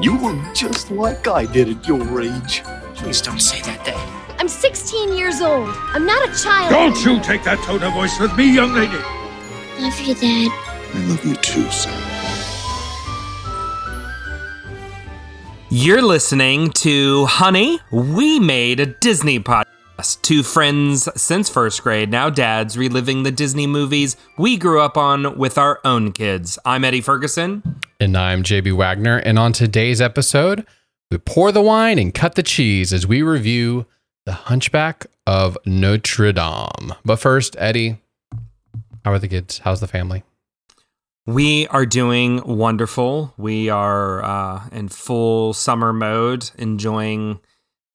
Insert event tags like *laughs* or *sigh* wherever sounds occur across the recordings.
You look just like I did at your age. Please don't say that, Dad. I'm 16 years old. I'm not a child. Don't you take that tone of voice with me, young lady. Love you, Dad. I love you too, son. You're listening to Honey, We Made a Disney podcast. Two friends since first grade, now dads, reliving the Disney movies we grew up on with our own kids. I'm Eddie Ferguson. And I'm JB Wagner. And on today's episode, we pour the wine and cut the cheese as we review The Hunchback of Notre Dame. But first, Eddie, how are the kids? How's the family? We are doing wonderful. We are uh, in full summer mode, enjoying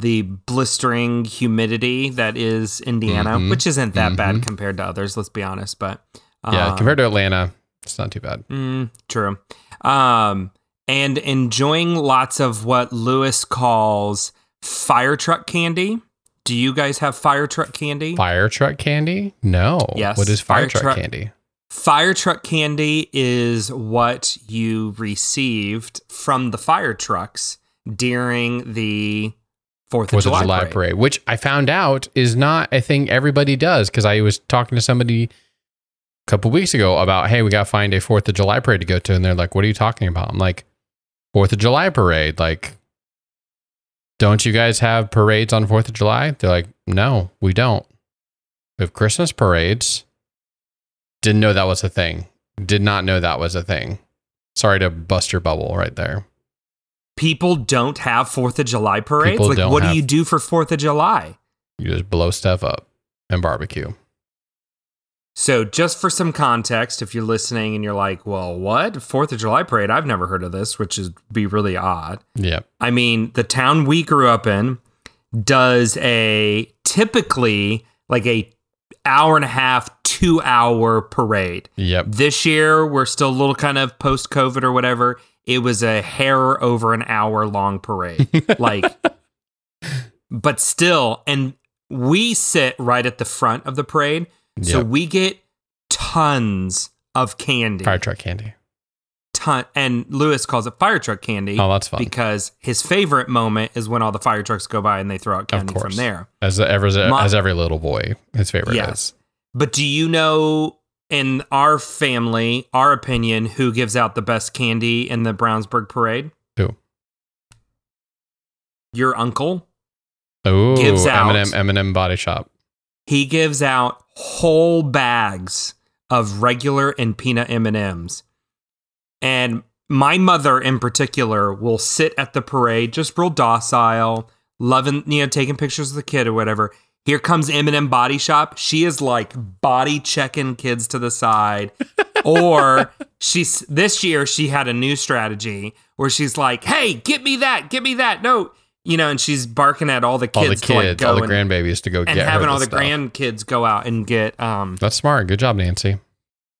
the blistering humidity that is Indiana, Mhm. which isn't that bad Mhm. compared to others, let's be honest. But yeah, um, compared to Atlanta, it's not too bad. Mm, true. Um, and enjoying lots of what Lewis calls fire truck candy. Do you guys have fire truck candy? Fire truck candy? No. Yes, What is fire, fire truck, truck- candy? Fire truck candy is what you received from the fire trucks during the Fourth of Fourth July, of July parade. parade. which I found out is not a thing everybody does because I was talking to somebody a couple weeks ago about, hey, we got to find a Fourth of July parade to go to. And they're like, what are you talking about? I'm like, Fourth of July parade. Like, don't you guys have parades on Fourth of July? They're like, no, we don't. We have Christmas parades. Didn't know that was a thing. Did not know that was a thing. Sorry to bust your bubble right there. People don't have Fourth of July parades. People like, what have- do you do for Fourth of July? You just blow stuff up and barbecue. So, just for some context, if you're listening and you're like, well, what? Fourth of July parade? I've never heard of this, which is be really odd. Yep. I mean, the town we grew up in does a typically like a hour and a half, two hour parade. Yep. This year, we're still a little kind of post COVID or whatever. It was a hair over an hour long parade. like, *laughs* but still, and we sit right at the front of the parade. So Yep. we get tons of candy. Fire truck candy. Ton, and Lewis calls it fire truck candy. Oh, that's fun. Because his favorite moment is when all the fire trucks go by and they throw out candy from there. As ever, as, as every little boy, his favorite Yes. is. But do you know in our family, our opinion, who gives out the best candy in the Brownsburg parade? Who? Your uncle. Oh, Gives out- M&M, M&M Body Shop. He gives out whole bags of regular and peanut M&Ms. And my mother in particular will sit at the parade just real docile, loving, you know, taking pictures of the kid or whatever. Here comes M&M Body Shop. She is like body checking kids to the side. *laughs* or she's this year she had a new strategy where she's like, "Hey, get me that, get me that." No, you know, and she's barking at all the kids, All the to, like, go all the and- grandbabies to go and having all the stuff. grandkids go out and get um That's smart. Good job, Nancy.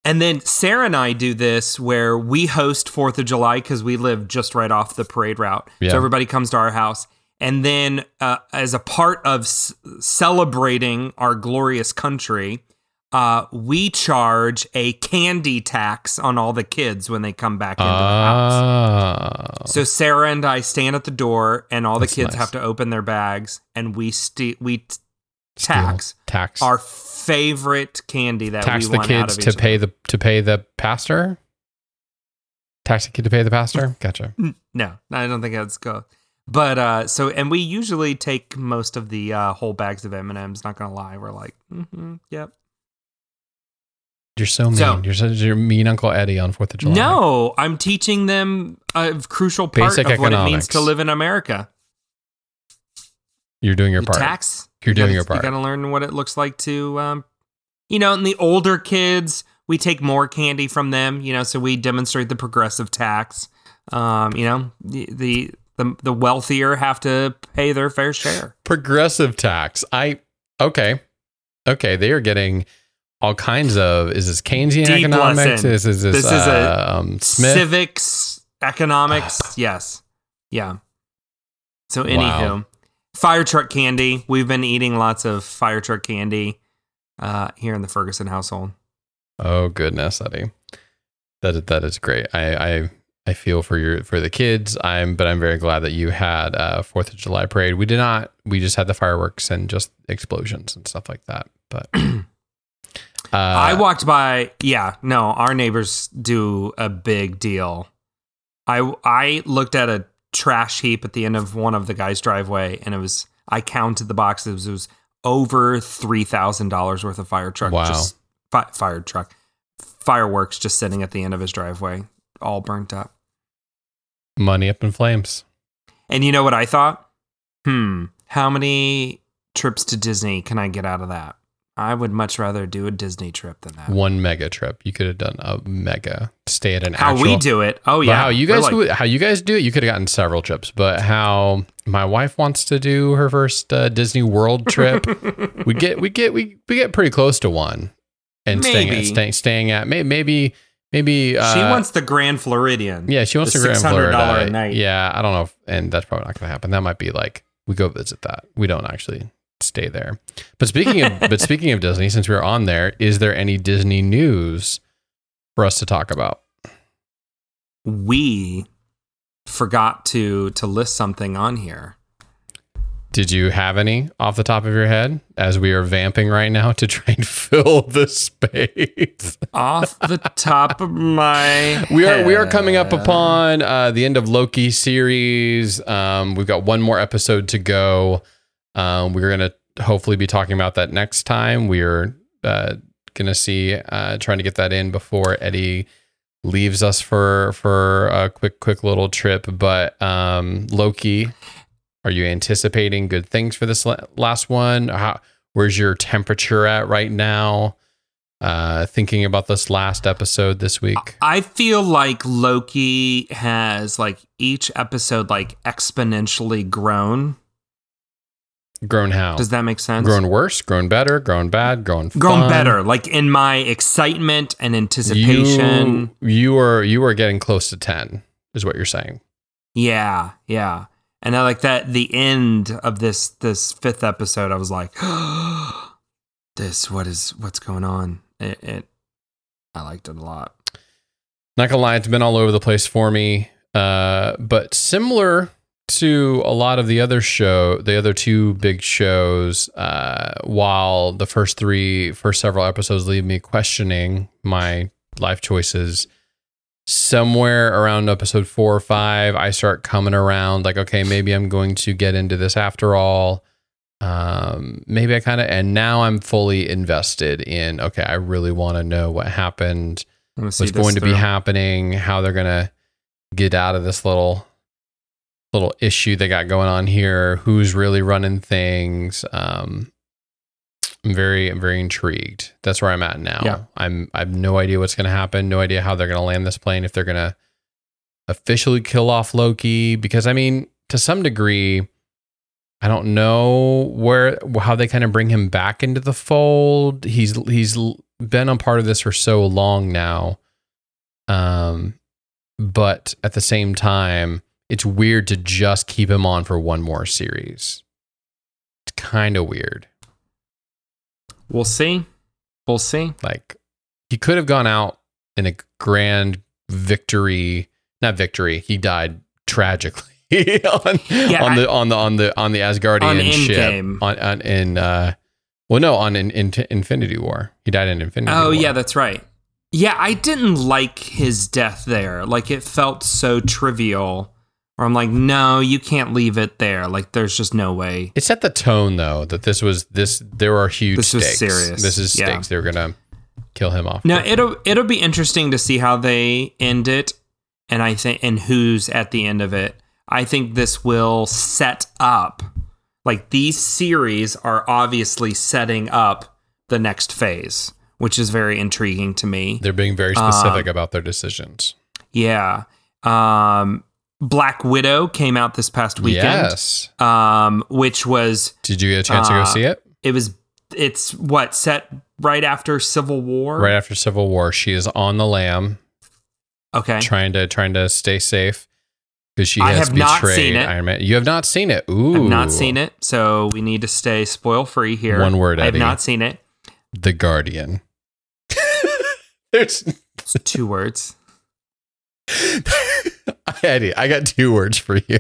and then Sarah and I do this where we host 4th of July because we live just right off the parade route. Yeah. So everybody comes to our house. And then, uh, as a part of s- celebrating our glorious country, uh, we charge a candy tax on all the kids when they come back into the house. Oh. So Sarah and I stand at the door, and all the That's kids nice. have to open their bags, and we we t- Steal. tax tax our favorite candy that tax we the want out kids to pay the to pay the pastor. Tax the kid to pay the pastor. Gotcha. No, I don't think that's go. But uh, so and we usually take most of the uh, whole bags of M and M's. Not gonna lie, we're like, mm-hmm, yep. You're so mean. So- you're such you're mean Uncle Eddie on Fourth of July. No, I'm teaching them a crucial part Basic of what it means to live in America. you're doing your part. tax. You're You doing gotta- your part. You got to learn what it looks like to, um, you know, and the older kids, we take more candy from them. You know, so we demonstrate the progressive tax. Um, you know, the the the, the wealthier have to pay their fair share. Progressive tax. I okay, okay. They are getting all kinds of. Is this Keynesian Deep economics? lesson. Is, is this, This is a uh, um, Smith? Civics, economics, yes, yeah. So, anywho, Wow. fire truck candy. We've been eating lots of fire truck candy uh, here in the Ferguson household. Oh goodness, Eddie. That that is great. I I I feel for your for the kids. I'm but I'm very glad that you had a Fourth of July parade. We did not. We just had the fireworks and just explosions and stuff like that. But *clears throat* uh, I walked by. Yeah, no, our neighbors do a big deal. I I looked at a trash heap at the end of one of the guy's driveway, and it was I counted the boxes. It was over three thousand dollars worth of fire truck. Wow. Just fi- fire truck fireworks just sitting at the end of his driveway, all burnt up. money up in flames. And you know what I thought? Hmm, how many trips to Disney can I get out of that? I would much rather do a Disney trip than that. One mega trip. You could have done a mega stay at an How actual, we do it? Oh yeah, how you guys like- would- how you guys do it? You could have gotten several trips, but how my wife wants to do her first uh, Disney World trip, we get we get we, we get pretty close to one, and staying at *laughs* Maybe. staying, staying at may, maybe maybe uh, she wants the Grand Floridian. yeah she wants the to Grand $600 Florida a night. yeah I don't know if, and that's probably not going to happen. That might be like we go visit that. We don't actually stay there. But speaking of *laughs* but speaking of Disney, since we're on there, is there any Disney news for us to talk about? we forgot to to list something on here. Did you have any off the top of your head as we are vamping right now to try and *laughs* fill the space? Off the top of my we are we are coming up upon uh, the end of Loki series. Um, we've got one more episode to go. Um, we're gonna hopefully be talking about that next time. We're uh, gonna see uh, trying to get that in before Eddie leaves us for for a quick quick little trip. But um, Loki, are you anticipating good things for this last one? How, where's your temperature at right now? Uh, thinking about this last episode this week. I feel like Loki has like each episode like exponentially grown. Grown how? Does that make sense? grown worse, grown better, grown bad, grown grown fun. better. Like in my excitement and anticipation. You, you are you are getting close to ten, is what you're saying. Yeah, yeah. And I like that the end of this this fifth episode, I was like, *gasps* this what is what's going on? It, it I liked it a lot. Not gonna lie, it's been all over the place for me. Uh, but similar to a lot of the other show, the other two big shows, uh, while the first three, first several episodes leave me questioning my life choices. Somewhere around episode four or five, I start coming around like, okay, maybe I'm going to get into this after all. Um, maybe I kind of, and now I'm fully invested in, okay, I really want to know what happened I'm gonna see what's going to be happening, how they're going to get out of this little little issue they got going on here, who's really running things. Um, I'm very I'm very intrigued. That's where I'm at now. Yeah. I'm I have no idea what's going to happen, no idea how they're going to land this plane if they're going to officially kill off Loki because I mean, to some degree I don't know where how they kind of bring him back into the fold. He's he's been a part of this for so long now. Um but at the same time, it's weird to just keep him on for one more series. It's kind of weird. We'll see. We'll see. Like he could have gone out in a grand victory, not victory. He died tragically *laughs* on, Yeah, on I- the on the on the on the Asgardian On ship Endgame. on on in uh well no on in, in Infinity War. He died in Infinity War. Oh War. yeah, that's right. Yeah, I didn't like his death there. Like it felt so trivial. Or I'm like, no, you can't leave it there. Like there's just no way. It set the tone though that this was this there are huge This stakes. serious. This is Yeah. stakes. They're gonna kill him off. No, it'll it'll be interesting to see how they end it, and I think and who's at the end of it. I think this will set up like these series are obviously setting up the next phase, which is very intriguing to me. They're being very specific Um, about their decisions. Yeah. Um Black Widow came out this past weekend. Yes. Um which was Did you get a chance to go uh, see it? it was it's what set right after Civil War. Right after Civil War, she is on the lam, Okay. trying to trying to stay safe because she has betrayed. Iron Man. You have not seen it. Ooh, I've not seen it, so we need to stay spoil free here. One word, I have not seen it. The Guardian. *laughs* There's It's two words. *laughs* *laughs* Eddie, I got two words for you.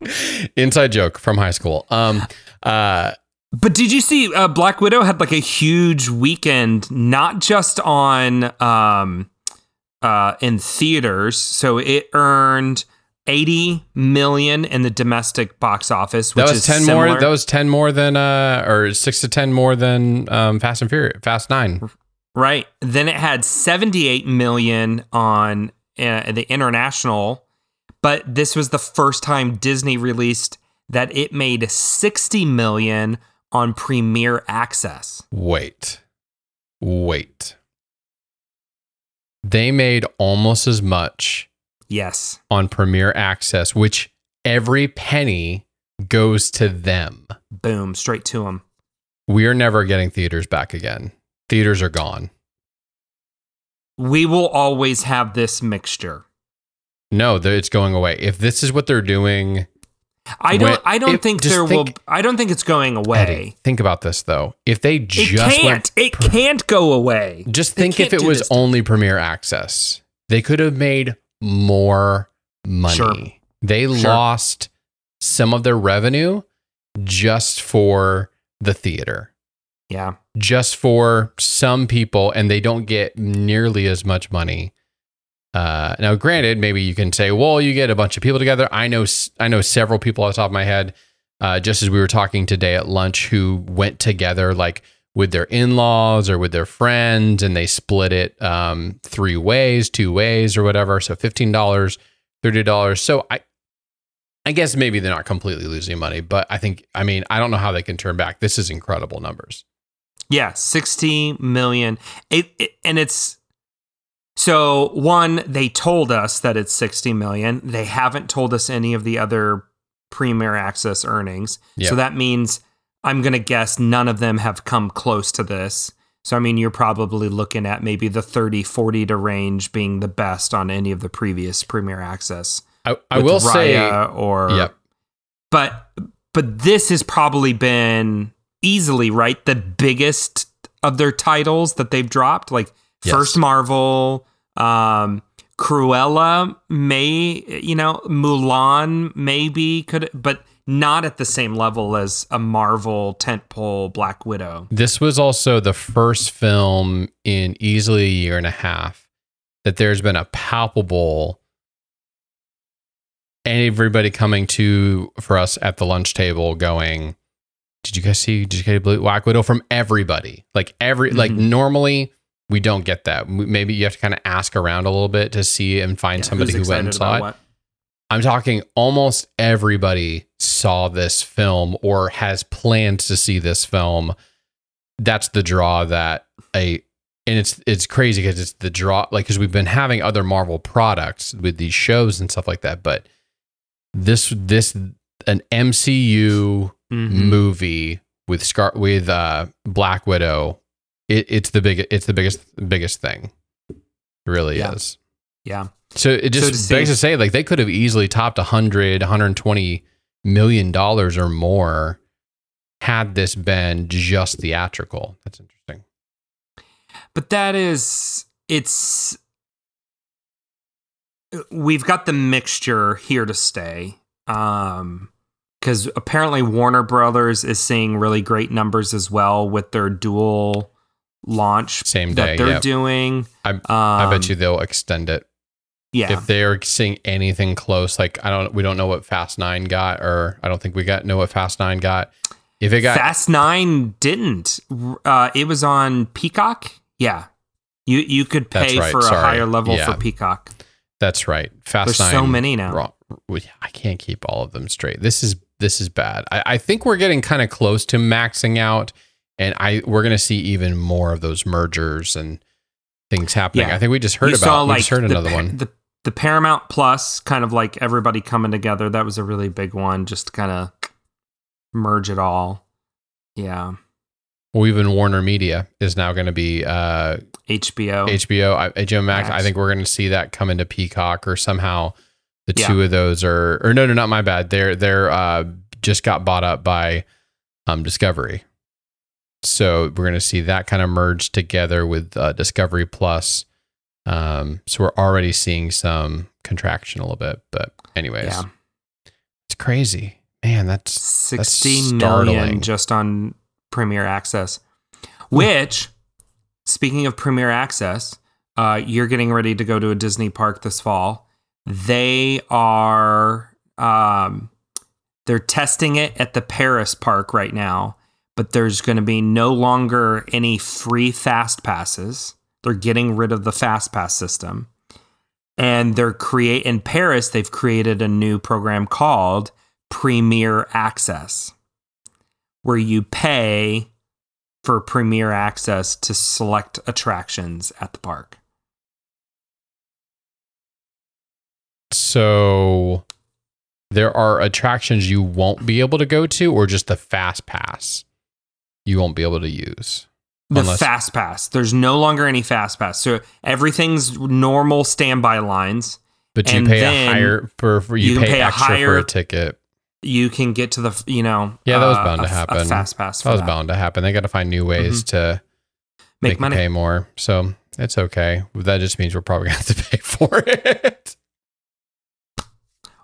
*laughs* Inside joke from high school. Um, uh, But did you see uh, Black Widow had like a huge weekend, not just on um, uh, in theaters. So it earned eighty million in the domestic box office, which that was is ten similar. more. That was ten more than, uh, or six to ten more than um, Fast and Furious, Fast Nine. Right. Then it had 78 million on uh, the international, but this was the first time Disney released that it made 60 million on Premier Access. Wait, wait. They made almost as much Yes. on Premier Access, which every penny goes to them. Boom, straight to them. We are never getting theaters back again. Theaters are gone. We will always have this mixture. No, it's going away. If this is what they're doing, I don't When- I don't if- think just there will I don't think it's going away. Eddie, think about this though. If they It just can't. went, it can't go away. just think if it was this only Premier Access, they could have made more money. Sure. They Sure. lost some of their revenue just for the theater. Yeah. just for some people and they don't get nearly as much money. Uh, now, granted, maybe you can say, well, you get a bunch of people together. I know, I know several people off the top of my head, uh, just as we were talking today at lunch, who went together like with their in-laws or with their friends, and they split it um, three ways, two ways, or whatever. So fifteen dollars, thirty dollars. So I, I guess maybe they're not completely losing money, but I think, I mean, I don't know how they can turn back. This is incredible numbers. Yeah, 60 million. It, it and it's so one they told us that it's 60 million. They haven't told us any of the other premier access earnings. Yep. So that means I'm going to guess none of them have come close to this. So I mean you're probably looking at maybe the 30 40 to range being the best on any of the previous premier access. I, I will say, or yep. but but this has probably been easily right the biggest of their titles that they've dropped like Yes. first marvel um cruella may you know mulan maybe could but not at the same level as a marvel tentpole black widow This was also the first film in easily a year and a half that there's been a palpable everybody coming to for us at the lunch table going, Did you guys see did you get Blue Black Widow from everybody? Like every like Mhm. normally we don't get that. Maybe you have to kind of ask around a little bit to see and find Yeah, somebody who went and saw it. what? I'm talking almost everybody saw this film or has plans to see this film. That's the draw that a and it's it's crazy because it's the draw like because we've been having other Marvel products with these shows and stuff like that, but this this an MCU Mhm. movie with Scar with uh Black Widow, it, it's the big it's the biggest biggest thing. It really Yeah. is. yeah So it So just to begs see- to say, like they could have easily topped 100, 120 million dollars or more had this been just theatrical. That's interesting. but that is it's we've got the mixture here to stay um because apparently warner brothers is seeing really great numbers as well with their dual launch Same that day. they're yeah. doing I, um, I bet you they'll extend it yeah if they're seeing anything close. Like I don't, we don't know what Fast Nine got, or I don't think we got know what Fast Nine got. If it got fast nine didn't uh it was on peacock yeah you you could pay right, for a higher level Yeah. for peacock That's right. Fast There's Nine. so many now. We- I can't keep all of them straight. This is this is bad. I, I think we're getting kind of close to maxing out, and I we're gonna see even more of those mergers and things happening. Yeah. I think we just heard You about. saw, we like just heard the another one. The, the Paramount Plus, kind of like everybody coming together. That was a really big one, just to kind of merge it all. Yeah, Well, even Warner Media is now going to be uh, HBO. HBO, I- HBO Max. I think we're going to see that come into Peacock or somehow the Yeah. two of those are. Or no, no, not my bad. They're they're uh, just got bought up by um, Discovery. So we're going to see that kind of merge together with uh, Discovery Plus. Um, so we're already seeing some contraction a little bit. But anyways, Yeah. it's crazy, man. That's Sixty million startling. just on Premier Access. Which, speaking of Premier Access, uh, you're getting ready to go to a Disney park this fall. They are um, they're testing it at the Paris park right now, but there's going to be no longer any free fast passes. They're getting rid of the fast pass system. And they're create in Paris, they've created a new program called Premier Access, where you pay for Premier Access to select attractions at the park. So. There are attractions you won't be able to go to, or just the fast pass you won't be able to use. The Unless- fast pass. There's no longer any fast pass. So everything's normal standby lines. But you pay a higher for, for you, you pay, pay a extra for higher- a ticket. You can get to the, you know, Yeah, that was uh, bound to happen. A fast pass. That was that. bound to happen. They got to find new ways to Make, make, money. pay more. So it's okay. That just means we're probably gonna have to *laughs* pay for it.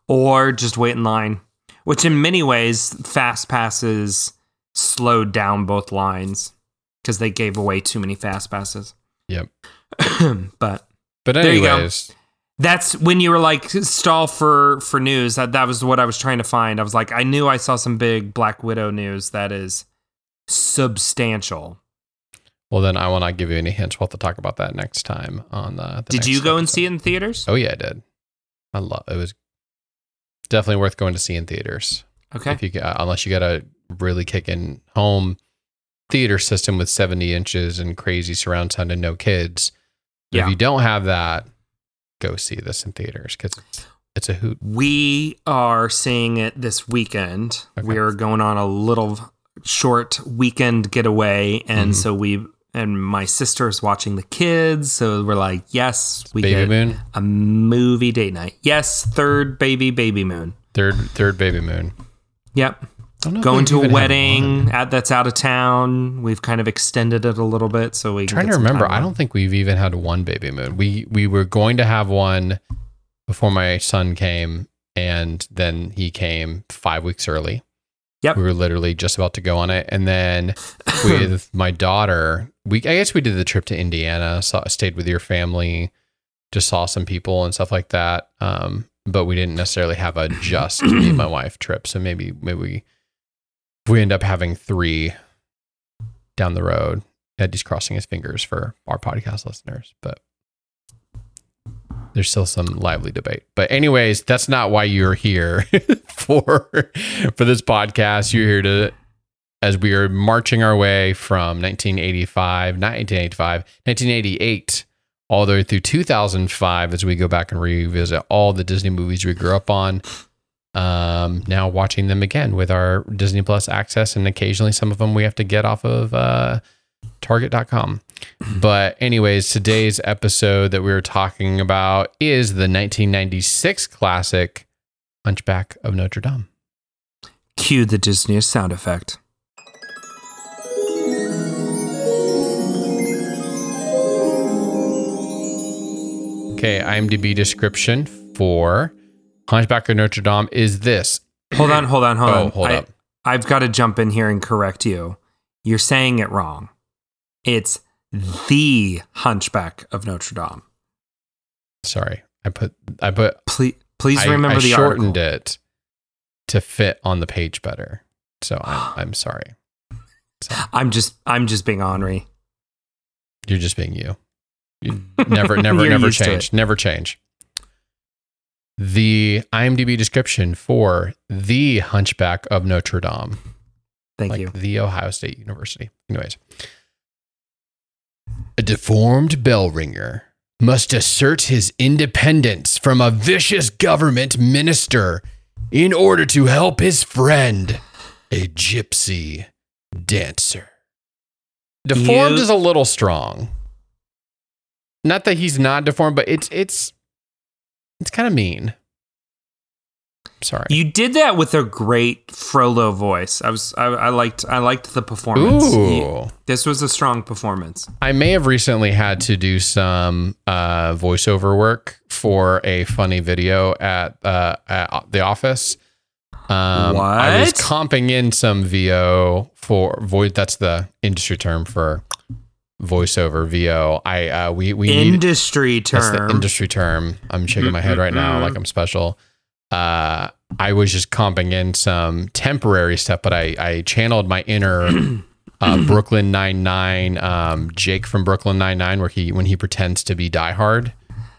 Or just wait in line, which in many ways, fast passes slowed down both lines because they gave away too many fast passes. Yep. *clears throat* but But There you go. anyways, that's when you were like stall for for news. That that was what I was trying to find. I was like, I knew I saw some big Black Widow news that is substantial. well then I will not give you any hints. We'll have to talk about that next time on the. the Did you go and see it in theaters? Oh yeah, I did. I love it. Was definitely worth going to see in theaters. Okay. If you get, unless you got a really kicking home theater system with 70 inches and crazy surround sound and no kids. Yeah. If you don't have that, go see this in theaters because it's, it's a hoot. We are seeing it this weekend. Okay. We are going on a little short weekend getaway, and Mhm. so we and my sister is watching the kids. So we're like, yes, we Baby get Moon, a movie date night. Yes, third baby, baby moon. third third baby moon. Yep, oh, if going to a wedding at, that's out of town. We've kind of extended it a little bit, so we trying to remember. I don't think we've even had one baby moon. We we were going to have one before my son came, and then he came five weeks early. Yep. We were literally just about to go on it, and then *laughs* with my daughter, we I guess we did the trip to Indiana. Saw, stayed with your family, just saw some people and stuff like that. Um, but we didn't necessarily have a *clears throat* just me and my wife trip. So maybe maybe we we end up having three down the road. Eddie's crossing his fingers for our podcast listeners, but there's still some lively debate. But anyways, that's not why you're here *laughs* for for this podcast. You're here to as we are marching our way from 1985, not 1985, 1988 all the way through 2005 as we go back and revisit all the Disney movies we grew up on. Um, now watching them again with our Disney Plus access, and occasionally some of them we have to get off of uh, Target.com. *clears throat* But, anyways, today's episode that we were talking about is the 1996 classic Hunchback of Notre Dame. Cue the Disney sound effect. Okay, IMDb description for Hunchback of Notre Dame is this. Hold on, hold on, hold Oh, on. hold I, up. I've got to jump in here and correct you. You're saying it wrong. It's the Hunchback of Notre Dame. Sorry, I put I put Please, please I, remember I the shortened article. it to fit on the page better. So I'm *gasps* I'm sorry. I'm just, I'm just being ornery. You're just being you. Never *laughs* never never change. Never change. The IMDb description for the Hunchback of Notre Dame. Thank like you. the Ohio State University. Anyways, a deformed bell ringer must assert his independence from a vicious government minister in order to help his friend, a gypsy dancer. Deformed You- is a little strong. Not that he's not deformed, but it's it's it's kind of mean. Sorry. You did that with a great Frollo voice. I was I, I liked I liked the performance. Ooh. He- this was a strong performance. I may have recently had to do some uh, voiceover work for a funny video at, uh, at the office. Um, I was comping in some VO for void. That's the industry term for voiceover VO. I uh, we we need, term. that's the industry term. I'm shaking my head right now like I'm special. Uh, I was just comping in some temporary stuff, but I I channeled my inner uh, *clears throat* Brooklyn Nine Nine, um, Jake from Brooklyn Nine Nine, where he when he pretends to be Die Hard.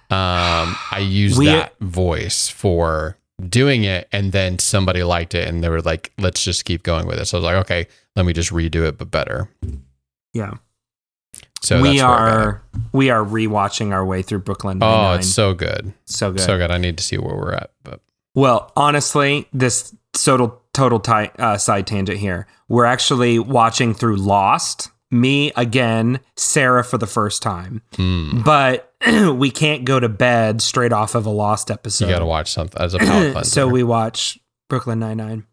Um, I used We- that voice for doing it, and then somebody liked it, and they were like, "Let's just keep going with it." So I was like, "Okay, let me just redo it, but better." yeah. So we that's where I got it. are we are rewatching our way through Brooklyn Oh, Nine-Nine. it's so good, so good. so good. I need to see where we're at, but Well, honestly, this total total ti uh, side tangent here. We're actually watching through Lost. Me again, Sarah for the first time, hmm, but *clears throat* we can't go to bed straight off of a Lost episode. you got to watch something as a *clears throat* palate so we watch Brooklyn Nine Nine.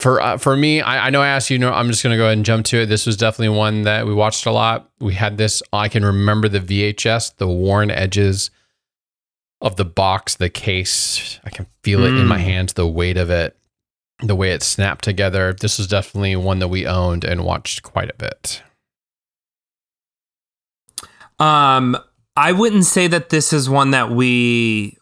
For uh, for me, I, I know I asked you. No, I'm just gonna go ahead and jump to it. This was definitely one that we watched a lot. We had this. I can remember the VHS, the worn edges of the box, the case. I can feel it in my Mm. hands, the weight of it, the way it snapped together. This was definitely one that we owned and watched quite a bit. Um, I wouldn't say that this is one that we.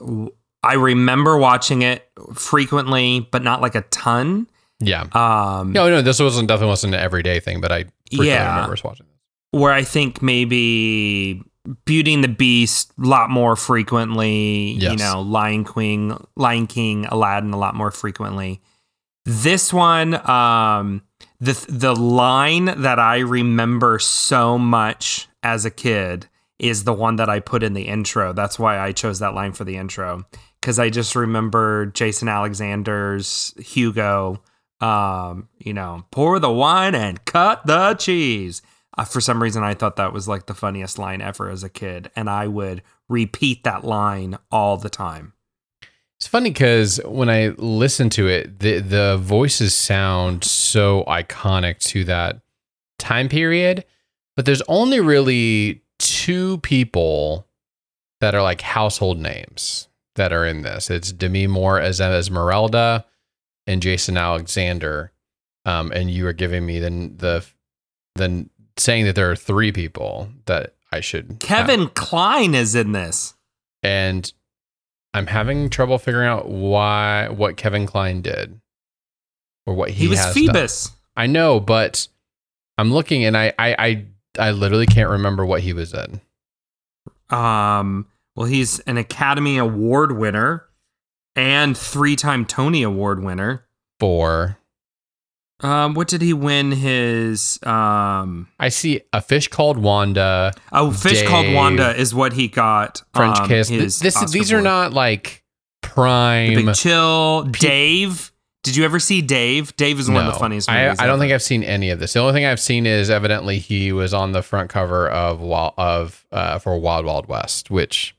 I remember watching it frequently, but not like a ton. Yeah. Um, No, no, this wasn't definitely wasn't an everyday thing, but I Yeah. remember us watching this. where I think maybe Beauty and the Beast a lot more frequently, you know, Lion King, Lion King, Aladdin a lot more frequently. This one, um, the the line that I remember so much as a kid is the one that I put in the intro. That's why I chose that line for the intro because I just remember Jason Alexander's Hugo. Um, you know, pour the wine and cut the cheese. Uh, for some reason, I thought that was like the funniest line ever as a kid, and I would repeat that line all the time. It's funny because when I listen to it, the the voices sound so iconic to that time period, but there's only really two people that are like household names that are in this. It's Demi Moore as Esmeralda and Jason Alexander. Um, and you are giving me the the the saying that there are three people that I should Kevin Kline is in this. and I'm having trouble figuring out why what Kevin Kline did or what he, He, was has done. Phoebus. I know, but I'm looking and I, I I I literally can't remember what he was in. Um, well, he's an Academy Award winner and three-time Tony Award winner. For Um, what did he win his? Um, I see a fish called Wanda, oh, Fish Called Wanda is what he got. French um, Kiss. his This Oscar these are not like prime. The. Big Chill. Dave. Did you ever see Dave? Dave is one of the funniest I. I don't think I've seen any of this. The only thing I've seen is evidently he was on the front cover of Wild, of uh, for Wild Wild West, which,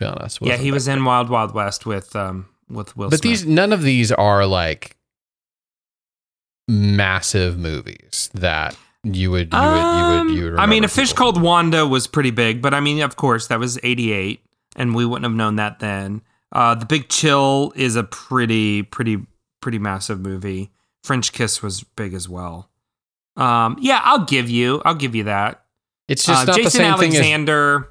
be honest, Yeah, he was in Wild Wild West with um with Will but Smith. these none of these are like massive movies that you would you would you would you would. Um, I mean, a fish people. called Wanda was pretty big, but I mean, of course, that was '88, and we wouldn't have known that then. Uh, the Big Chill is a pretty, pretty, pretty massive movie. French Kiss was big as well. Um, yeah, I'll give you, I'll give you that. It's just Uh, not Jason the same thing as Alexander.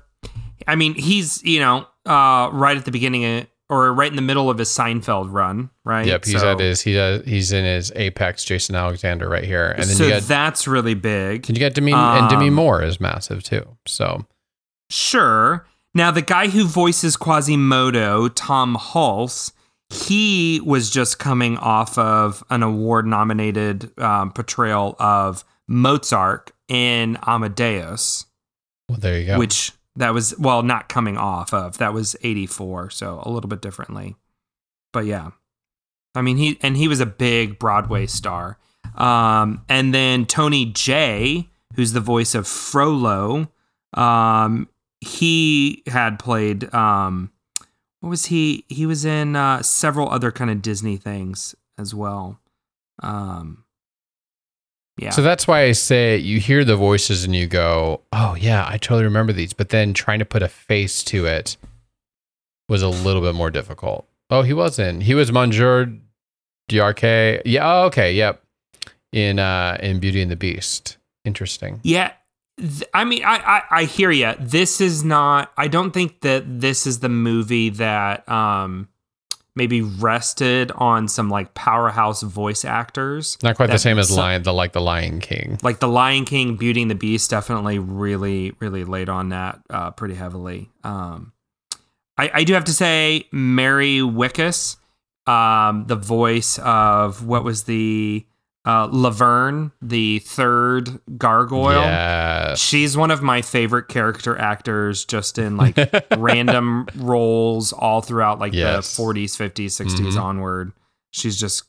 I mean, he's you know uh, right at the beginning of, or right in the middle of his Seinfeld run, right? Yep, he's So- at his he does, he's in his apex. Jason Alexander right here, and then so you got that's really big. and you got Demi and Demi Um, Moore is massive too. So Sure. Now, the guy who voices Quasimodo, Tom Hulce, he was just coming off of an award nominated um, portrayal of Mozart in Amadeus, well, there you go. which that was, well, not coming off of, that was 84, so a little bit differently. But yeah. I mean, he, and he was a big Broadway star. Um, and then Tony Jay, who's the voice of Frollo, um, he had played um, what was he? He was in uh, several other kind of Disney things as well. Um, yeah. So that's why I say you hear the voices and you go, "Oh yeah, I totally remember these." But then trying to put a face to it was a little bit more difficult. Oh, he wasn't. He was Monsieur D'Arque. Yeah. Oh, okay. Yep. In uh in Beauty and the Beast. Interesting. Yeah. Th- I mean, I, I, I hear you. This is not, I don't think that this is the movie that um, maybe rested on some like powerhouse voice actors. Not quite the same as Lion, the like the Lion King. Like The Lion King, Beauty and the Beast definitely really, really laid on that uh, pretty heavily. Um, I, I do have to say, Mary Wickes, um, the voice of what was the uh, Laverne, the third gargoyle. Yeah. She's one of my favorite character actors, just in like *laughs* random roles all throughout like Yes. the 40s, 50s, 60s Mhm. onward. She's just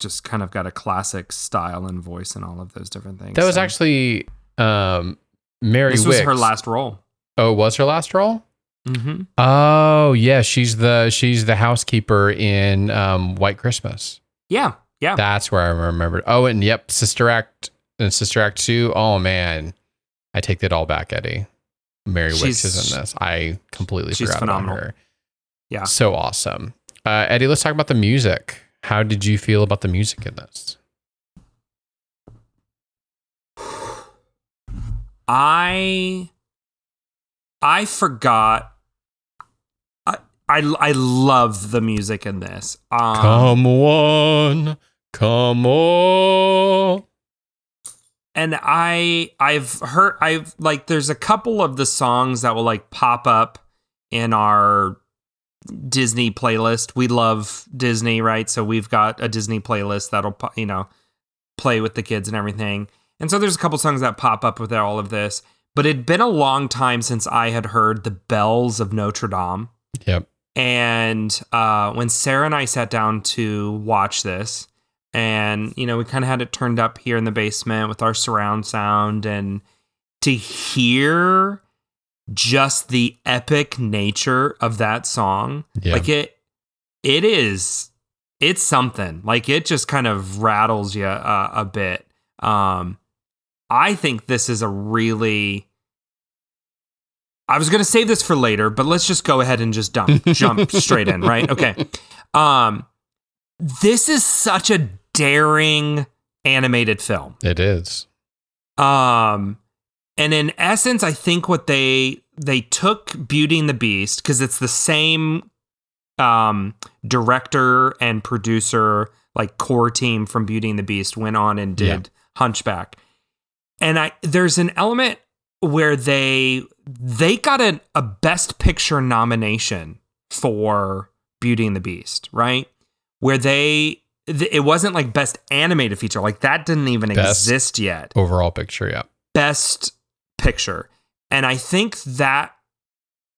just kind of got a classic style and voice and all of those different things. That was So actually um Mary this was her last role. Oh, was her last role? Mm-hmm. Oh, yeah, she's the she's the housekeeper in um White Christmas. Yeah, yeah. That's where I remembered. Oh, and yep, Sister Act and Sister Act 2. Oh man. I take that all back, Eddie. Mary Wickes is in this. I completely she's forgot phenomenal. about her. Yeah. So awesome. Uh, Eddie, let's talk about the music. How did you feel about the music in this? I I forgot. I I, I love the music in this. Um, come on. Come on. and I I've heard I've like there's a couple of the songs that will like pop up in our Disney playlist. We love Disney, right? So we've got a Disney playlist that'll you know play with the kids and everything. And so there's a couple songs that pop up with all of this. But it'd been a long time since I had heard the bells of Notre Dame. Yep. And uh, when Sarah and I sat down to watch this, and you know, we kind of had it turned up here in the basement with our surround sound, and to hear just the epic nature of that song, Yeah. like it, it is, it's something. Like it just kind of rattles you uh, a bit. Um, I think this is a really. I was going to save this for later, but let's just go ahead and just dump, jump *laughs* straight in, right? Okay. Um, this is such a daring animated film. It is. Um, and in essence, I think what they they took Beauty and the Beast because it's the same um director and producer, like core team from Beauty and the Beast, went on and did Hunchback. And I there's an element where they they got a, a best picture nomination for Beauty and the Beast, right? Where they th- it wasn't like best animated feature, like that didn't even Best- exist yet Overall picture, yeah. best picture. And I think that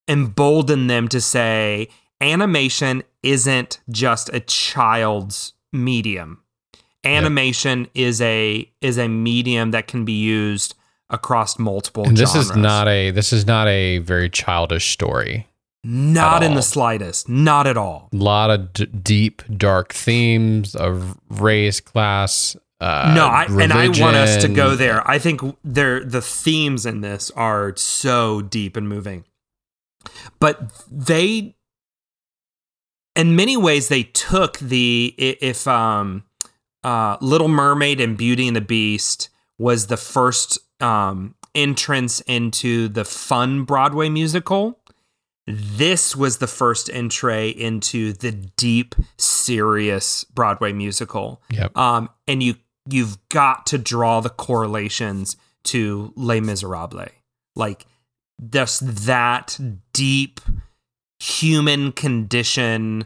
emboldened them to say animation isn't just a child's medium. Animation is a is a medium that can be used across multiple And this genres. is not a this is not a very childish story. Not in the slightest, not at all. A lot of d- deep, dark themes of race, class. Uh, no, I, and I want us to go there. I think there the themes in this are so deep and moving. But they in many ways they took the if um uh Little Mermaid and Beauty and the Beast was the first um entrance into the fun Broadway musical. This was the first entree into the deep, serious Broadway musical Yep. um, and you you've got to draw the correlations to Les Miserables, like just that deep human condition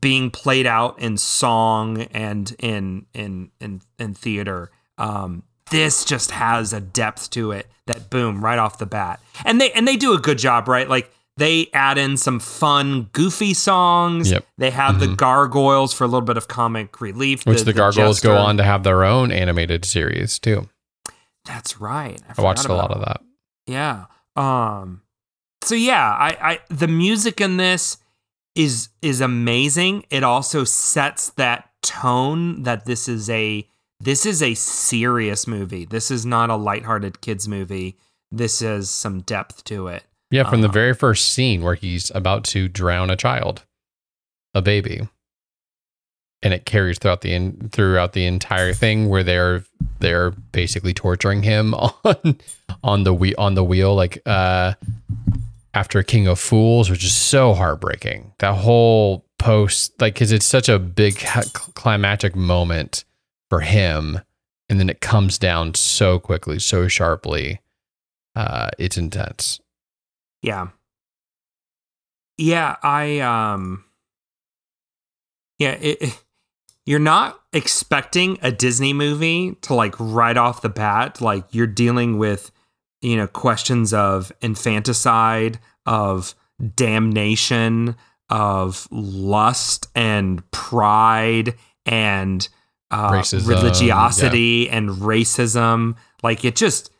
being played out in song and in in in in theater. Um, this just has a depth to it that boom right off the bat, and they and they do a good job, right? Like they add in some fun, goofy songs. Yep. They have the gargoyles for a little bit of comic relief, Which the, gargoyles go on to have their own animated series too. That's right. I watched a lot of that. Yeah. Um. So yeah, I, I the music in this is is amazing. It also sets that tone that this is a this is a serious movie. This is not a lighthearted kids movie. This has some depth to it. Yeah, from the Uh-huh. very first scene where he's about to drown a child, a baby, and it carries throughout the in, throughout the entire thing where they're they're basically torturing him *laughs* on on the wheel on the wheel like uh after King of Fools, which is so heartbreaking. That whole post, like, because it's such a big climactic moment for him, and then it comes down so quickly, so sharply. Uh, it's intense. Yeah. Yeah, I um Yeah, it, it- you're not expecting a Disney movie to like right off the bat like you're dealing with you know questions of infanticide, of damnation, of lust and pride and uh, Racism, religiosity and racism. Like it just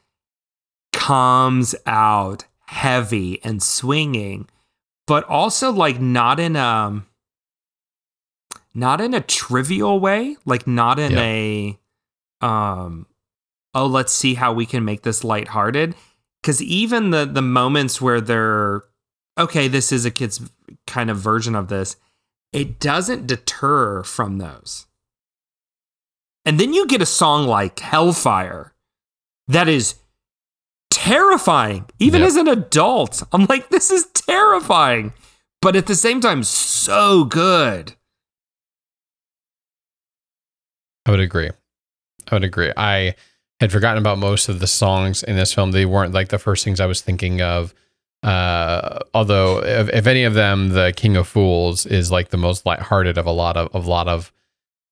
comes out heavy and swinging, but also like not in a not in a trivial way, like not in Yeah. a um oh let's see how we can make this lighthearted cuz even the the moments where they're okay, this is a kid's kind of version of this, it doesn't deter from those. And then you get a song like Hellfire that is terrifying, even as an adult. I'm like, this is terrifying, but at the same time, so good. I would agree. I would agree. I had forgotten about most of the songs in this film. They weren't like the first things I was thinking of. Uh, although, if, if any of them, the King of Fools is like the most lighthearted of a lot of of a lot of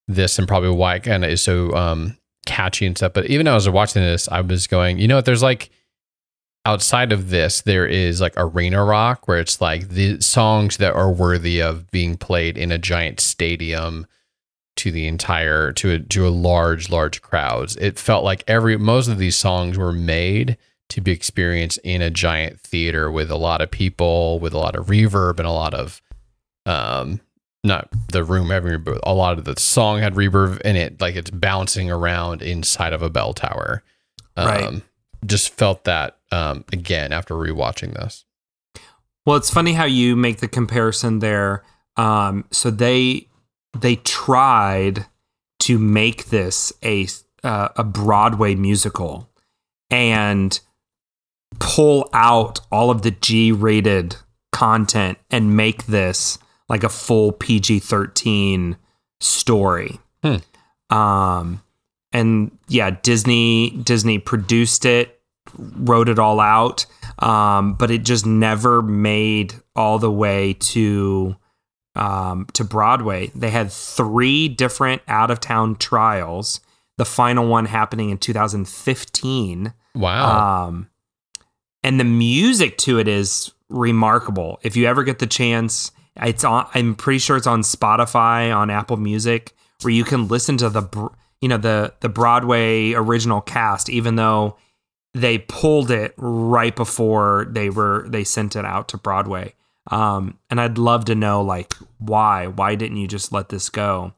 this, and probably why it kind of is so um, catchy and stuff. But even as I was watching this, I was going, you know what? There's like outside of this, there is like arena rock, where it's like the songs that are worthy of being played in a giant stadium to the entire to a to a large large crowds. It felt like every most of these songs were made to be experienced in a giant theater with a lot of people, with a lot of reverb and a lot of um not the room having but a lot of the song had reverb in it, like it's bouncing around inside of a bell tower. Um Right. just felt that um again after rewatching this. Well, it's funny how you make the comparison there. Um, so they they tried to make this a uh, a Broadway musical and pull out all of the G rated content and make this like a full PG thirteen story. Hmm. Um, and yeah, Disney Disney produced it, wrote it all out, um, but it just never made all the way to um, to Broadway. They had three different out of town trials. The final one happening in 2015. Wow. Um, and the music to it is remarkable. If you ever get the chance, it's on. I'm pretty sure it's on Spotify, on Apple Music, where you can listen to the, you know, the the Broadway original cast, even though they pulled it right before they were they sent it out to Broadway. Um, and I'd love to know like why why didn't you just let this go?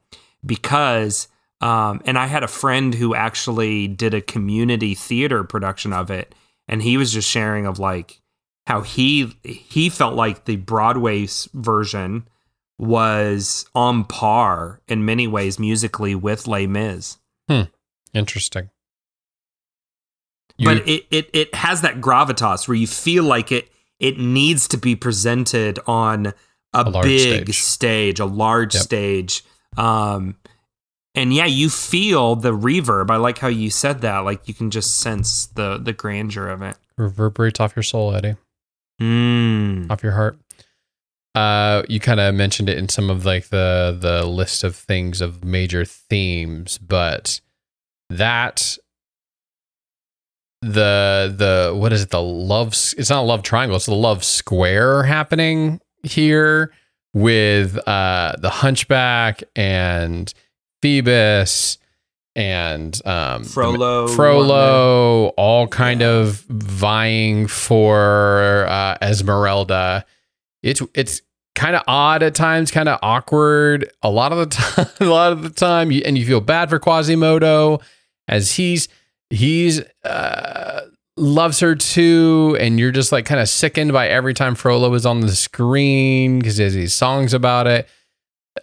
Because um, and I had a friend who actually did a community theater production of it, and he was just sharing of like how he he felt like the Broadway version was on par in many ways musically with Les Mis. Hmm. Interesting. But it, it it has that gravitas where you feel like it it needs to be presented on a, A big stage. stage. a large Yep. stage. Um and yeah, you feel the reverb. I like how you said that. Like you can just sense the the grandeur of it. reverberates off your soul, Eddie. Mm. off your heart. Uh, you kind of mentioned it in some of like the the list of things of major themes, but that the the what is it the love it's not a love triangle it's the love square happening here with uh the hunchback and phoebus and um Frollo, Frollo, all kind of vying for uh, Esmeralda. It's it's kind of odd at times, kind of awkward a lot of the *laughs* time. A lot of the time, you, and you feel bad for Quasimodo as he's he's uh, loves her too, and you're just like kind of sickened by every time Frollo is on the screen because he has these songs about it.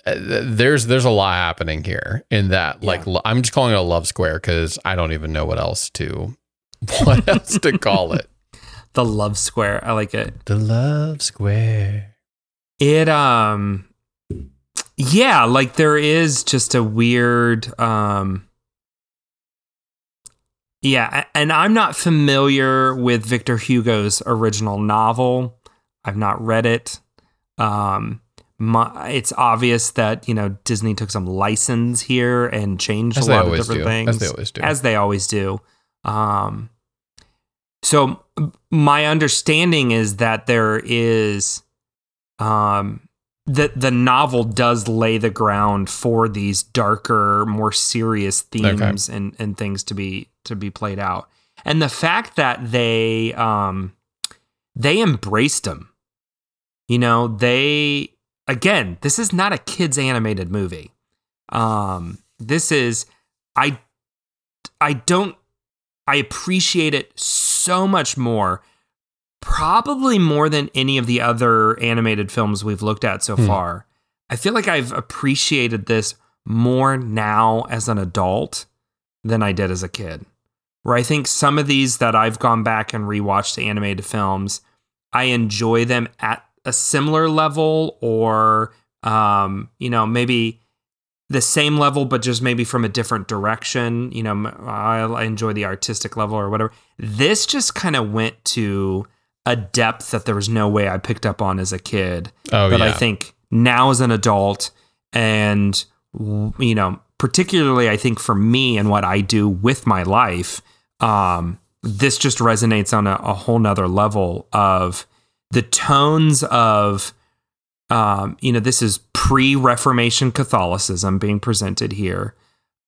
Uh, there's there's a lot happening here in that like lo- I'm just calling it a love square because I don't even know what else to *laughs* what else to call it. *laughs* The love square. I like it. The love square. It um yeah, like there is just a weird um Yeah, and I'm not familiar with Victor Hugo's original novel. I've not read it. Um my, it's obvious that you know Disney took some license here and changed As a lot of different do. things As they always do. as they always do. Um, so my understanding is that there is, um, that the novel does lay the ground for these darker, more serious themes and and things to be to be played out, and the fact that they um they embraced them, you know, they again, this is not a kids animated movie. Um, this is I I don't I appreciate it so much more, probably more than any of the other animated films we've looked at so Hmm. far. I feel like I've appreciated this more now as an adult than I did as a kid. Where I think some of these that I've gone back and rewatched the animated films, I enjoy them at a similar level or um, you know, maybe the same level, but just maybe from a different direction. You know, I, I enjoy the artistic level or whatever. This just kind of went to a depth that there was no way I picked up on as a kid. Oh that yeah. I think now as an adult, and you know, particularly I think for me and what I do with my life, um, this just resonates on a, a whole nother level of the tones of um, you know, this is pre-Reformation Catholicism being presented here,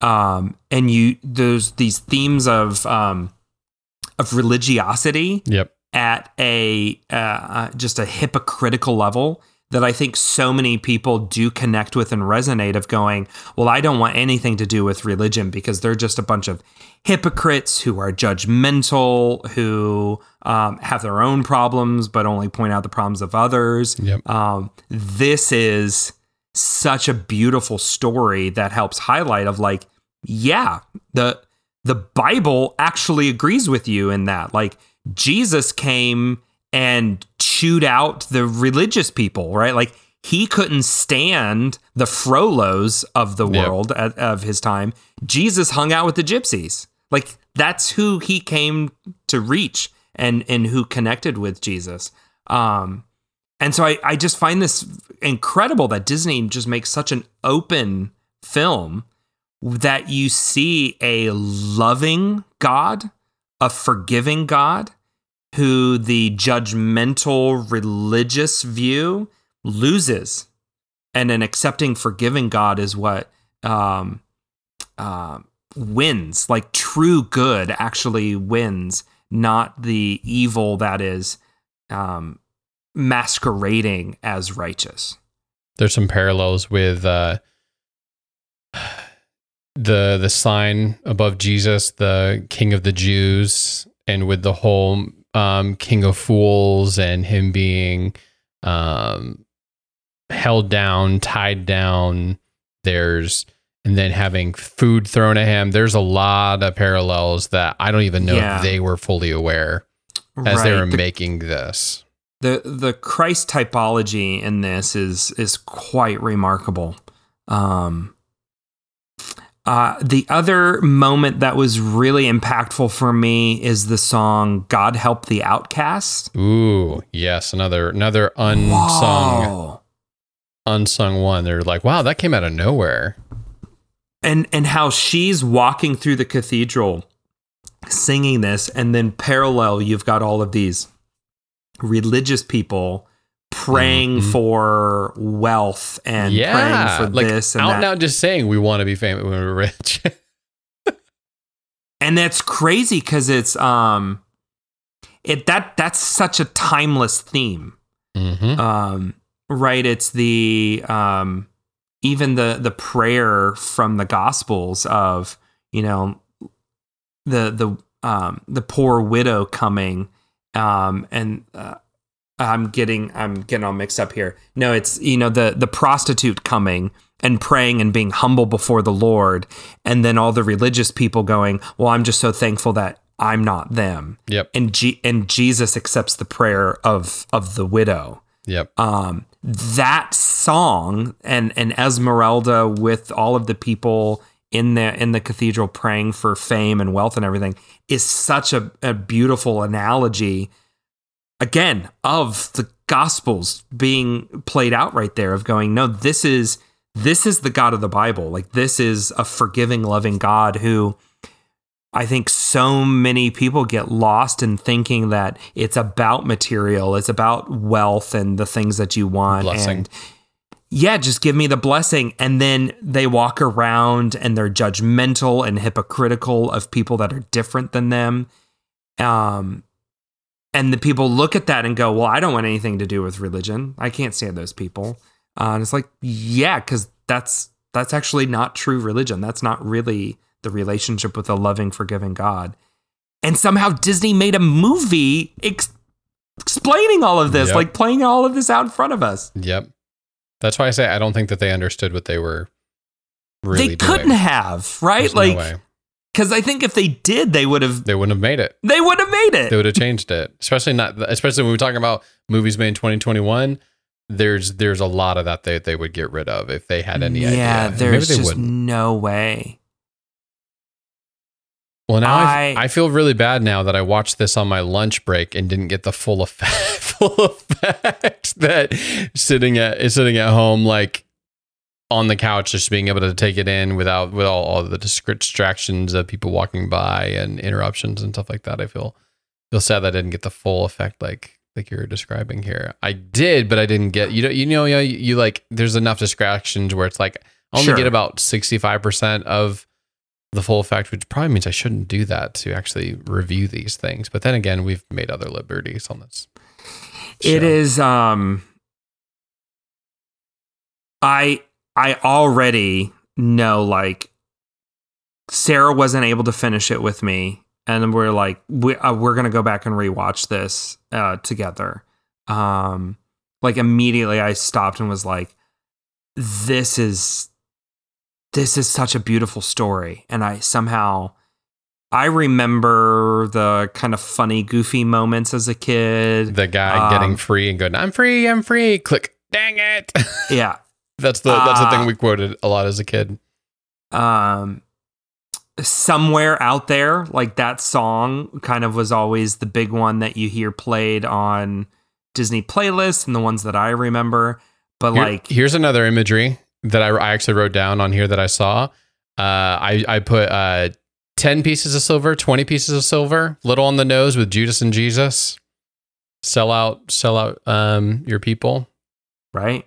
um, and you there's these themes of um, of religiosity Yep. at a uh, uh, just a hypocritical level that I think so many people do connect with and resonate of going, well, I don't want anything to do with religion because they're just a bunch of hypocrites who are judgmental, who um, have their own problems but only point out the problems of others. Yep. Um, this is such a beautiful story that helps highlight of like, yeah, the the Bible actually agrees with you in that. Like Jesus came and chewed out the religious people, right? Like he couldn't stand the Frollos of the Yep. world at, of his time. Jesus hung out with the gypsies. Like that's who he came to reach and and who connected with Jesus. Um and so I, I just find this incredible that Disney just makes such an open film that you see a loving God, a forgiving God, who the judgmental religious view loses. And an accepting, forgiving God is what um, uh, wins. Like true good actually wins, not the evil that is um, masquerading as righteous. There's some parallels with uh, the the sign above Jesus, the King of the Jews, and with the whole um, King of Fools and him being um, held down, tied down. There's and then having food thrown at him. There's a lot of parallels that I don't even know Yeah. if they were fully aware as they were The- making this. the the Christ typology in this is is quite remarkable. Um, uh, the other moment that was really impactful for me is the song "God Help the Outcast." Ooh, yes, another another unsung Whoa. unsung one. They're like, wow, that came out of nowhere. and and how she's walking through the cathedral singing this, and then parallel, you've got all of these religious people praying Mhm. for wealth and yeah, praying for like this and out that. and out just saying we want to be famous when we're rich. *laughs* and that's crazy because it's um it that that's such a timeless theme hmm um right it's the um even the the prayer from the gospels of you know the the um the poor widow coming um and uh, I'm getting I'm getting all mixed up here. No, it's you know the the prostitute coming and praying and being humble before the Lord and then all the religious people going, "Well, I'm just so thankful that I'm not them." Yep. And G- and Jesus accepts the prayer of of the widow Yep. um, that song and and Esmeralda with all of the people in the in the cathedral praying for fame and wealth and everything is such a, a beautiful analogy again of the gospels being played out right there of going no this is this is the god of the bible like this is a forgiving loving god who I think so many people get lost in thinking that it's about material, it's about wealth and the things that you want. Blessing. And yeah, just give me the blessing. And then they walk around and they're judgmental and hypocritical of people that are different than them. Um, and the people look at that and go, Well, I don't want anything to do with religion. I can't stand those people. Uh, and it's like, yeah, because that's that's actually not true religion. That's not really the relationship with a loving, forgiving God. And somehow Disney made a movie ex- explaining all of this, Yep. like playing all of this out in front of us. Yep. That's why I say I don't think that they understood what they were really they doing. couldn't have, right? There's no like, way. Because I think if they did, they would have. they wouldn't have made it. They would have made it. They would have changed it. Especially not especially when we're talking about movies made in 2021. There's there's a lot of that they, they would get rid of if they had any idea. yeah, there's just wouldn't. no way. Well, now I, I- I feel really bad now that I watched this on my lunch break and didn't get the full effect, *laughs* full effect that sitting at sitting at home like on the couch, just being able to take it in without with all, all the distractions of people walking by and interruptions and stuff like that. I feel feel sad that I didn't get the full effect like like you're describing here. I did, but I didn't get you know you know you, know, you like there's enough distractions where it's like I only Sure. get about sixty five percent of the full effect, which probably means I shouldn't do that to actually review these things. But then again, we've made other liberties on this. It show. is um I I already know like Sarah wasn't able to finish it with me and we're like we uh, we're going to go back and rewatch this uh together. Um like immediately I stopped and was like this is this is such a beautiful story and I somehow I remember the kind of funny goofy moments as a kid. the guy getting Um, free and going, "I'm free, I'm free." Click, dang it. *laughs* yeah. That's the that's the Uh, thing we quoted a lot as a kid. um somewhere out there like that song kind of was always the big one that you hear played on disney playlists and the ones that i remember but Here- like here's another imagery that I, I actually wrote down on here that I saw. Uh, I I put uh, ten pieces of silver, twenty pieces of silver, little on the nose with Judas and Jesus. Sell out, sell out, um, your people. right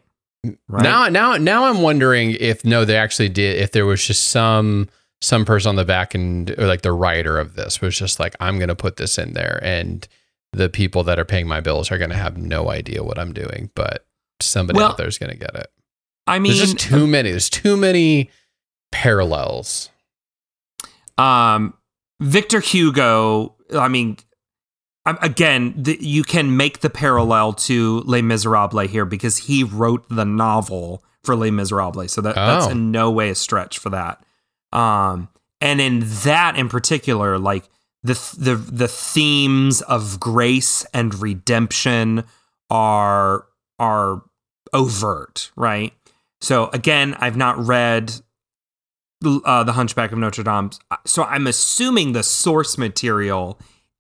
right Now, now, now, I'm wondering if no, they actually did. If there was just some some person on the back end, or like the writer of this was just like, I'm going to put this in there, and the people that are paying my bills are going to have no idea what I'm doing, but somebody Well, out there is going to get it. i mean There's just too many. There's too many parallels. um victor hugo i mean again the, you can make the parallel to les miserables here because he wrote the novel for les miserables so that, that's Oh. in no way a stretch for that um and in that in particular like the the the themes of grace and redemption are are overt right so again i've not read uh, the Hunchback of Notre Dame. So I'm assuming the source material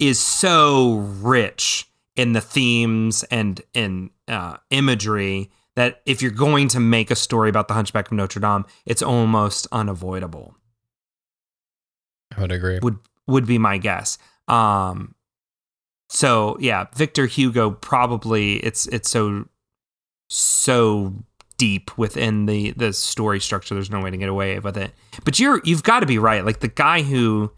is so rich in the themes and in uh, imagery that if you're going to make a story about the Hunchback of Notre Dame, it's almost unavoidable. I would agree. Would would be my guess. Um, so yeah, Victor Hugo probably it's it's so so deep within the the story structure. There's no way to get away with it. But you're you've got to be right. Like the guy who,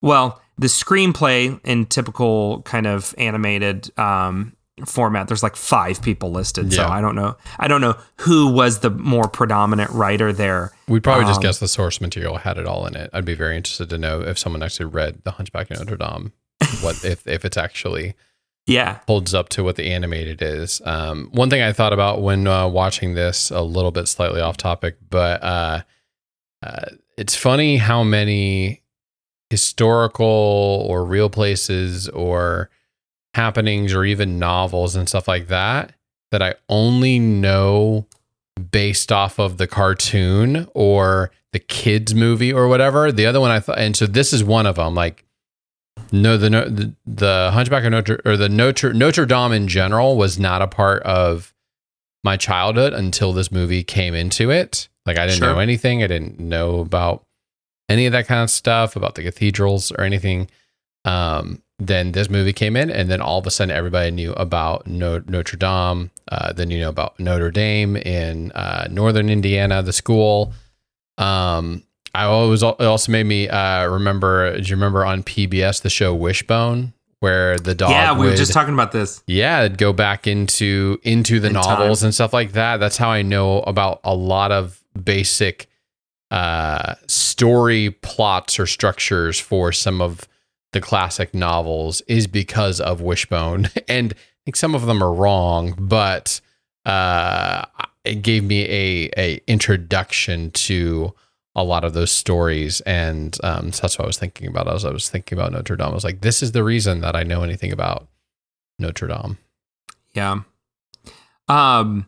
well, the screenplay in typical kind of animated um, format. There's like five people listed, so I don't know. I don't know who was the more predominant writer there. We'd probably just Um, guess the source material had it all in it. I'd be very interested to know if someone actually read The Hunchback of Notre Dame, what *laughs* if if it's actually Yeah, holds up to what the animated is. Um, one thing I thought about when uh, watching this, a little bit slightly off topic, but uh, uh, it's funny how many historical or real places or happenings or even novels and stuff like that that I only know based off of the cartoon or the kids movie or whatever. The other one I thought, and so this is one of them. Like no, the no- the, the Hunchback of Notre or the Notre Notre Dame in general was not a part of my childhood until this movie came into it. Like I didn't Sure. know anything. I didn't know about any of that kind of stuff about the cathedrals or anything. Um, then this movie came in, and then all of a sudden everybody knew about no- Notre Dame. Uh, then you know about Notre Dame in uh, northern Indiana, the school. Um, I always it also made me uh, remember. Do you remember on PBS the show Wishbone, where the dog? yeah. We were just talking about this. yeah, it'd go back into into the In novels time. and stuff like that. That's how I know about a lot of basic uh, story plots or structures for some of the classic novels is because of Wishbone, *laughs* and I think some of them are wrong, but uh, it gave me a a introduction to a lot of those stories, and um, so that's what I was thinking about as I was thinking about Notre Dame. I was like, this is the reason that I know anything about Notre Dame. Yeah. Um,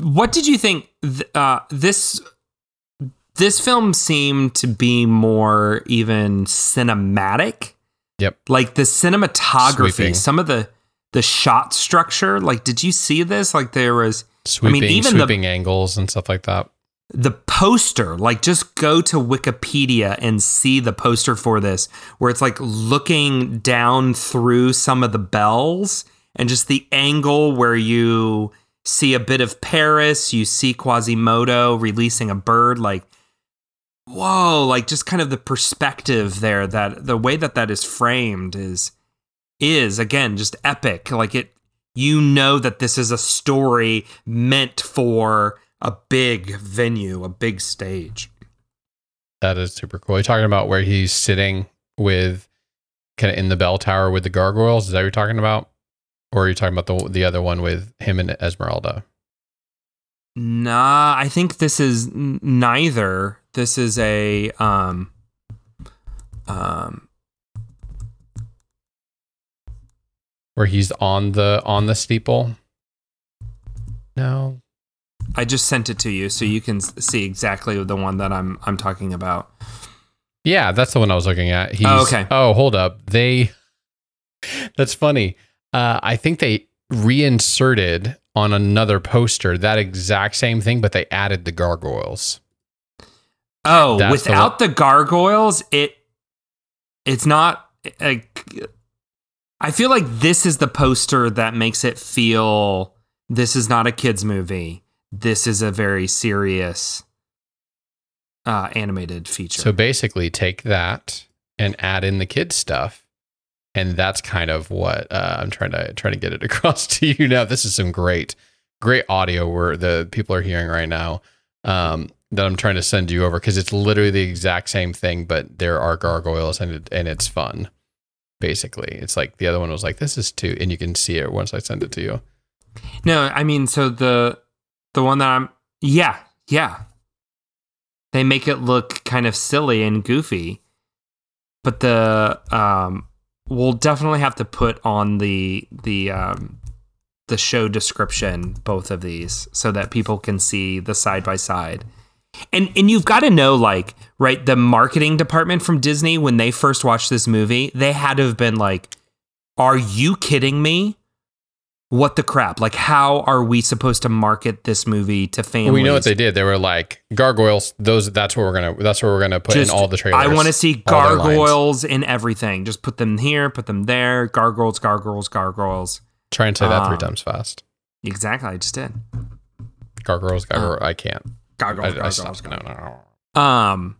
what did you think? Th- uh, this this film seemed to be more even cinematic. Yep. Like the cinematography, Sweeping. some of the the shot structure. Like, did you see this? Like, there was Sweeping, even the- sweeping angles and stuff like that. the poster like just go to wikipedia and see the poster for this where it's like looking down through some of the bells and just the angle where you see a bit of paris you see quasimodo releasing a bird like whoa like just kind of the perspective there that the way that that is framed is is again just epic like it you know that this is a story meant for a big venue, a big stage. That is super cool. You're talking about where he's sitting with kind of in the bell tower with the gargoyles. Is that what you're talking about? Or are you talking about the the other one with him and Esmeralda? Nah, I think this is neither. This is a um um Where he's on the on the steeple? No. I just sent it to you so you can see exactly the one that I'm I'm talking about. Yeah, that's the one I was looking at. He's, Oh, okay. Oh, hold up. They. *laughs* That's funny. Uh, I think they reinserted on another poster that exact same thing, but they added the gargoyles. Oh, That's the without the, gargoyles, it it's not like I feel like this is the poster that makes it feel this is not a kids movie. This is a very serious uh animated feature. So basically, take that and add in the kids stuff, and that's kind of what uh, I'm trying to trying to get it *laughs* across to you now. This is some great, great audio where the people are hearing right now um, that I'm trying to send you over because it's literally the exact same thing, but there are gargoyles and it, and it's fun. Basically, it's like the other one was like this is too, and you can see it once I send it to you. No, I mean, so the the one that I'm, yeah, yeah, they make it look kind of silly and goofy, but the um, we'll definitely have to put on the the um the show description both of these so that people can see the side by side. And and you've got to know like right the marketing department from Disney when they first watched this movie they had to have been like are you kidding me? What the crap? Like, how are we supposed to market this movie to families? we know what they did. They were like gargoyles. Those that's what we're gonna that's what we're gonna put Just- in all the trailers. I want to see all their lines. gargoyles in everything. Just put them here, put them there. Gargoyles, gargoyles, gargoyles. Try and say that three Um, times fast. Exactly. I just did. Gargoyles, gargoyle. I can't. I, Gargoyles, I gargoyles, stopped. No, gargoyles. no, no. Um,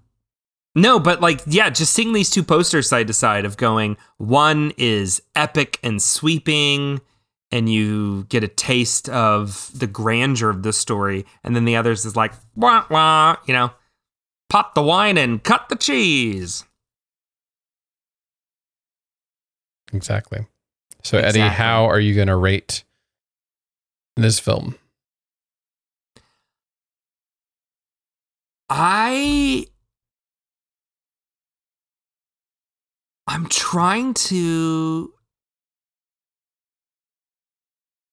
no, but like, yeah, just seeing these two posters side to side of going, one is epic and sweeping and you get a taste of the grandeur of this story. And then the others is like, wah, wah, you know, pop the wine and cut the cheese. Exactly. So, Eddie, how are you going to rate this film? I I'm trying to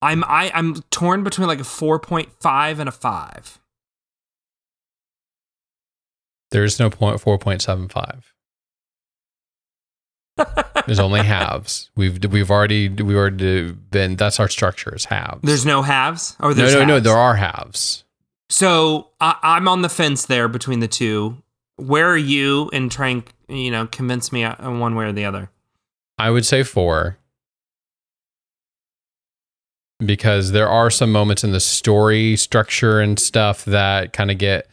I'm I I'm torn between like a 4.5 and a 5. There is no point four point seven five. *laughs* There's only halves. We've we've already we've already been. That's our structure. Is halves. There's no halves or no there's no no. halves? There are halves. So I, I'm on the fence there between the two. Where are you in trying, you know, convince me one way or the other? I would say four because there are some moments in the story structure and stuff that kind of get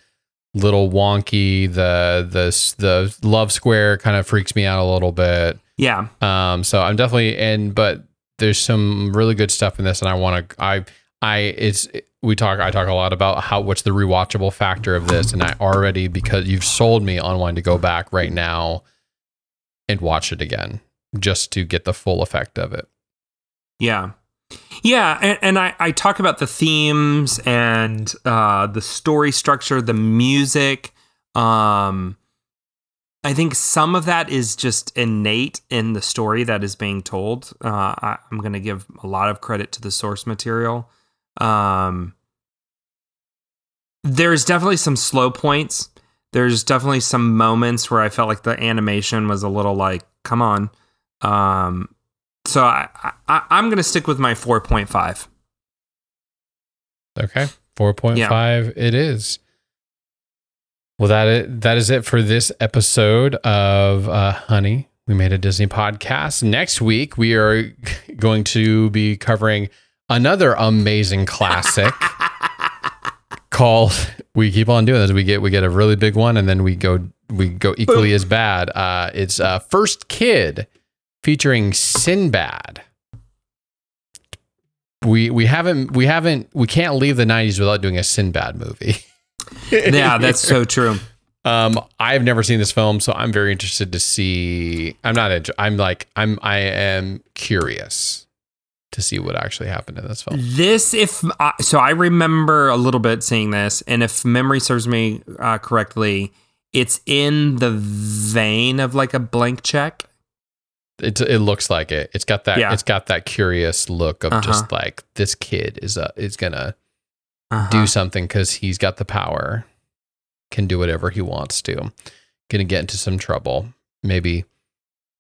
little wonky. The the the love square kind of freaks me out a little bit. Yeah. Um, so I'm definitely in, but there's some really good stuff in this, and I want to. I I it's we talk. I talk a lot about how what's the rewatchable factor of this, and I already because you've sold me on wanting to go back right now and watch it again just to get the full effect of it. Yeah. Yeah, and, and I, I talk about the themes and uh, the story structure, the music. Um, I think some of that is just innate in the story that is being told. Uh, I, I'm going to give a lot of credit to the source material. Um, there's definitely some slow points. There's definitely some moments where I felt like the animation was a little like, come on. Um, so I, I I'm gonna stick with my 4.5. Okay, four point five. It is. Well, that it, that is it for this episode of uh, Honey. We made a Disney podcast. Next week we are *laughs* going to be covering another amazing classic *laughs* called. We keep on doing this. We get we get a really big one, and then we go we go equally as bad. Uh, it's uh, First Kid featuring Sinbad we we haven't we haven't we can't leave the 90s without doing a Sinbad movie. *laughs* Yeah, that's so true. Um I've never seen this film so I'm very interested to see I'm not I'm like I'm I am curious to see what actually happened in this film. This, if uh, so, I remember a little bit seeing this, and if memory serves me uh, correctly, it's in the vein of like a blank check. It it looks like it. It's got that Yeah. it's got that curious look of Uh-huh. just like this kid is uh is to Uh-huh. do something cuz he's got the power. Can do whatever he wants to. To get into some trouble. Maybe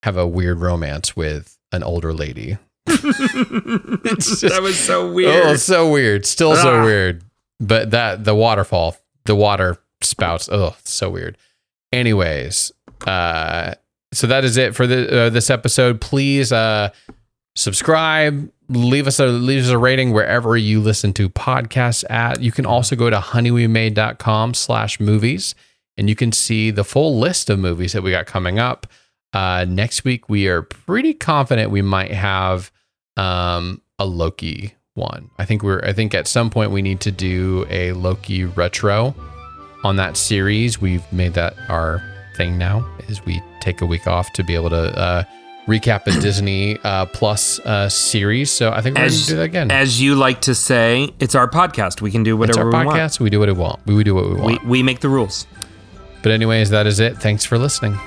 have a weird romance with an older lady. *laughs* Just- that was so Oh, weird. it's so weird. Still so Ah. weird. But that the waterfall, the water spouts. Oh, so weird. Anyways, uh, so that is it for the uh, this episode. Please uh, subscribe. Leave us a leave us a rating wherever you listen to podcasts at. You can also go to honeywemade.com slash movies and you can see the full list of movies that we got coming up. Uh, next week we are pretty confident we might have um, a Loki one. I think we're I think at some point we need to do a Loki retro on that series. We've made that our thing now is we take a week off to be able to uh, recap a Disney uh, Plus uh, series. So I think we're gonna do that again. As you like to say, it's our podcast. We can do whatever it's our we want. podcast. We do what we want. We do what we want. We, we make the rules. but anyways, that is it. Thanks for listening.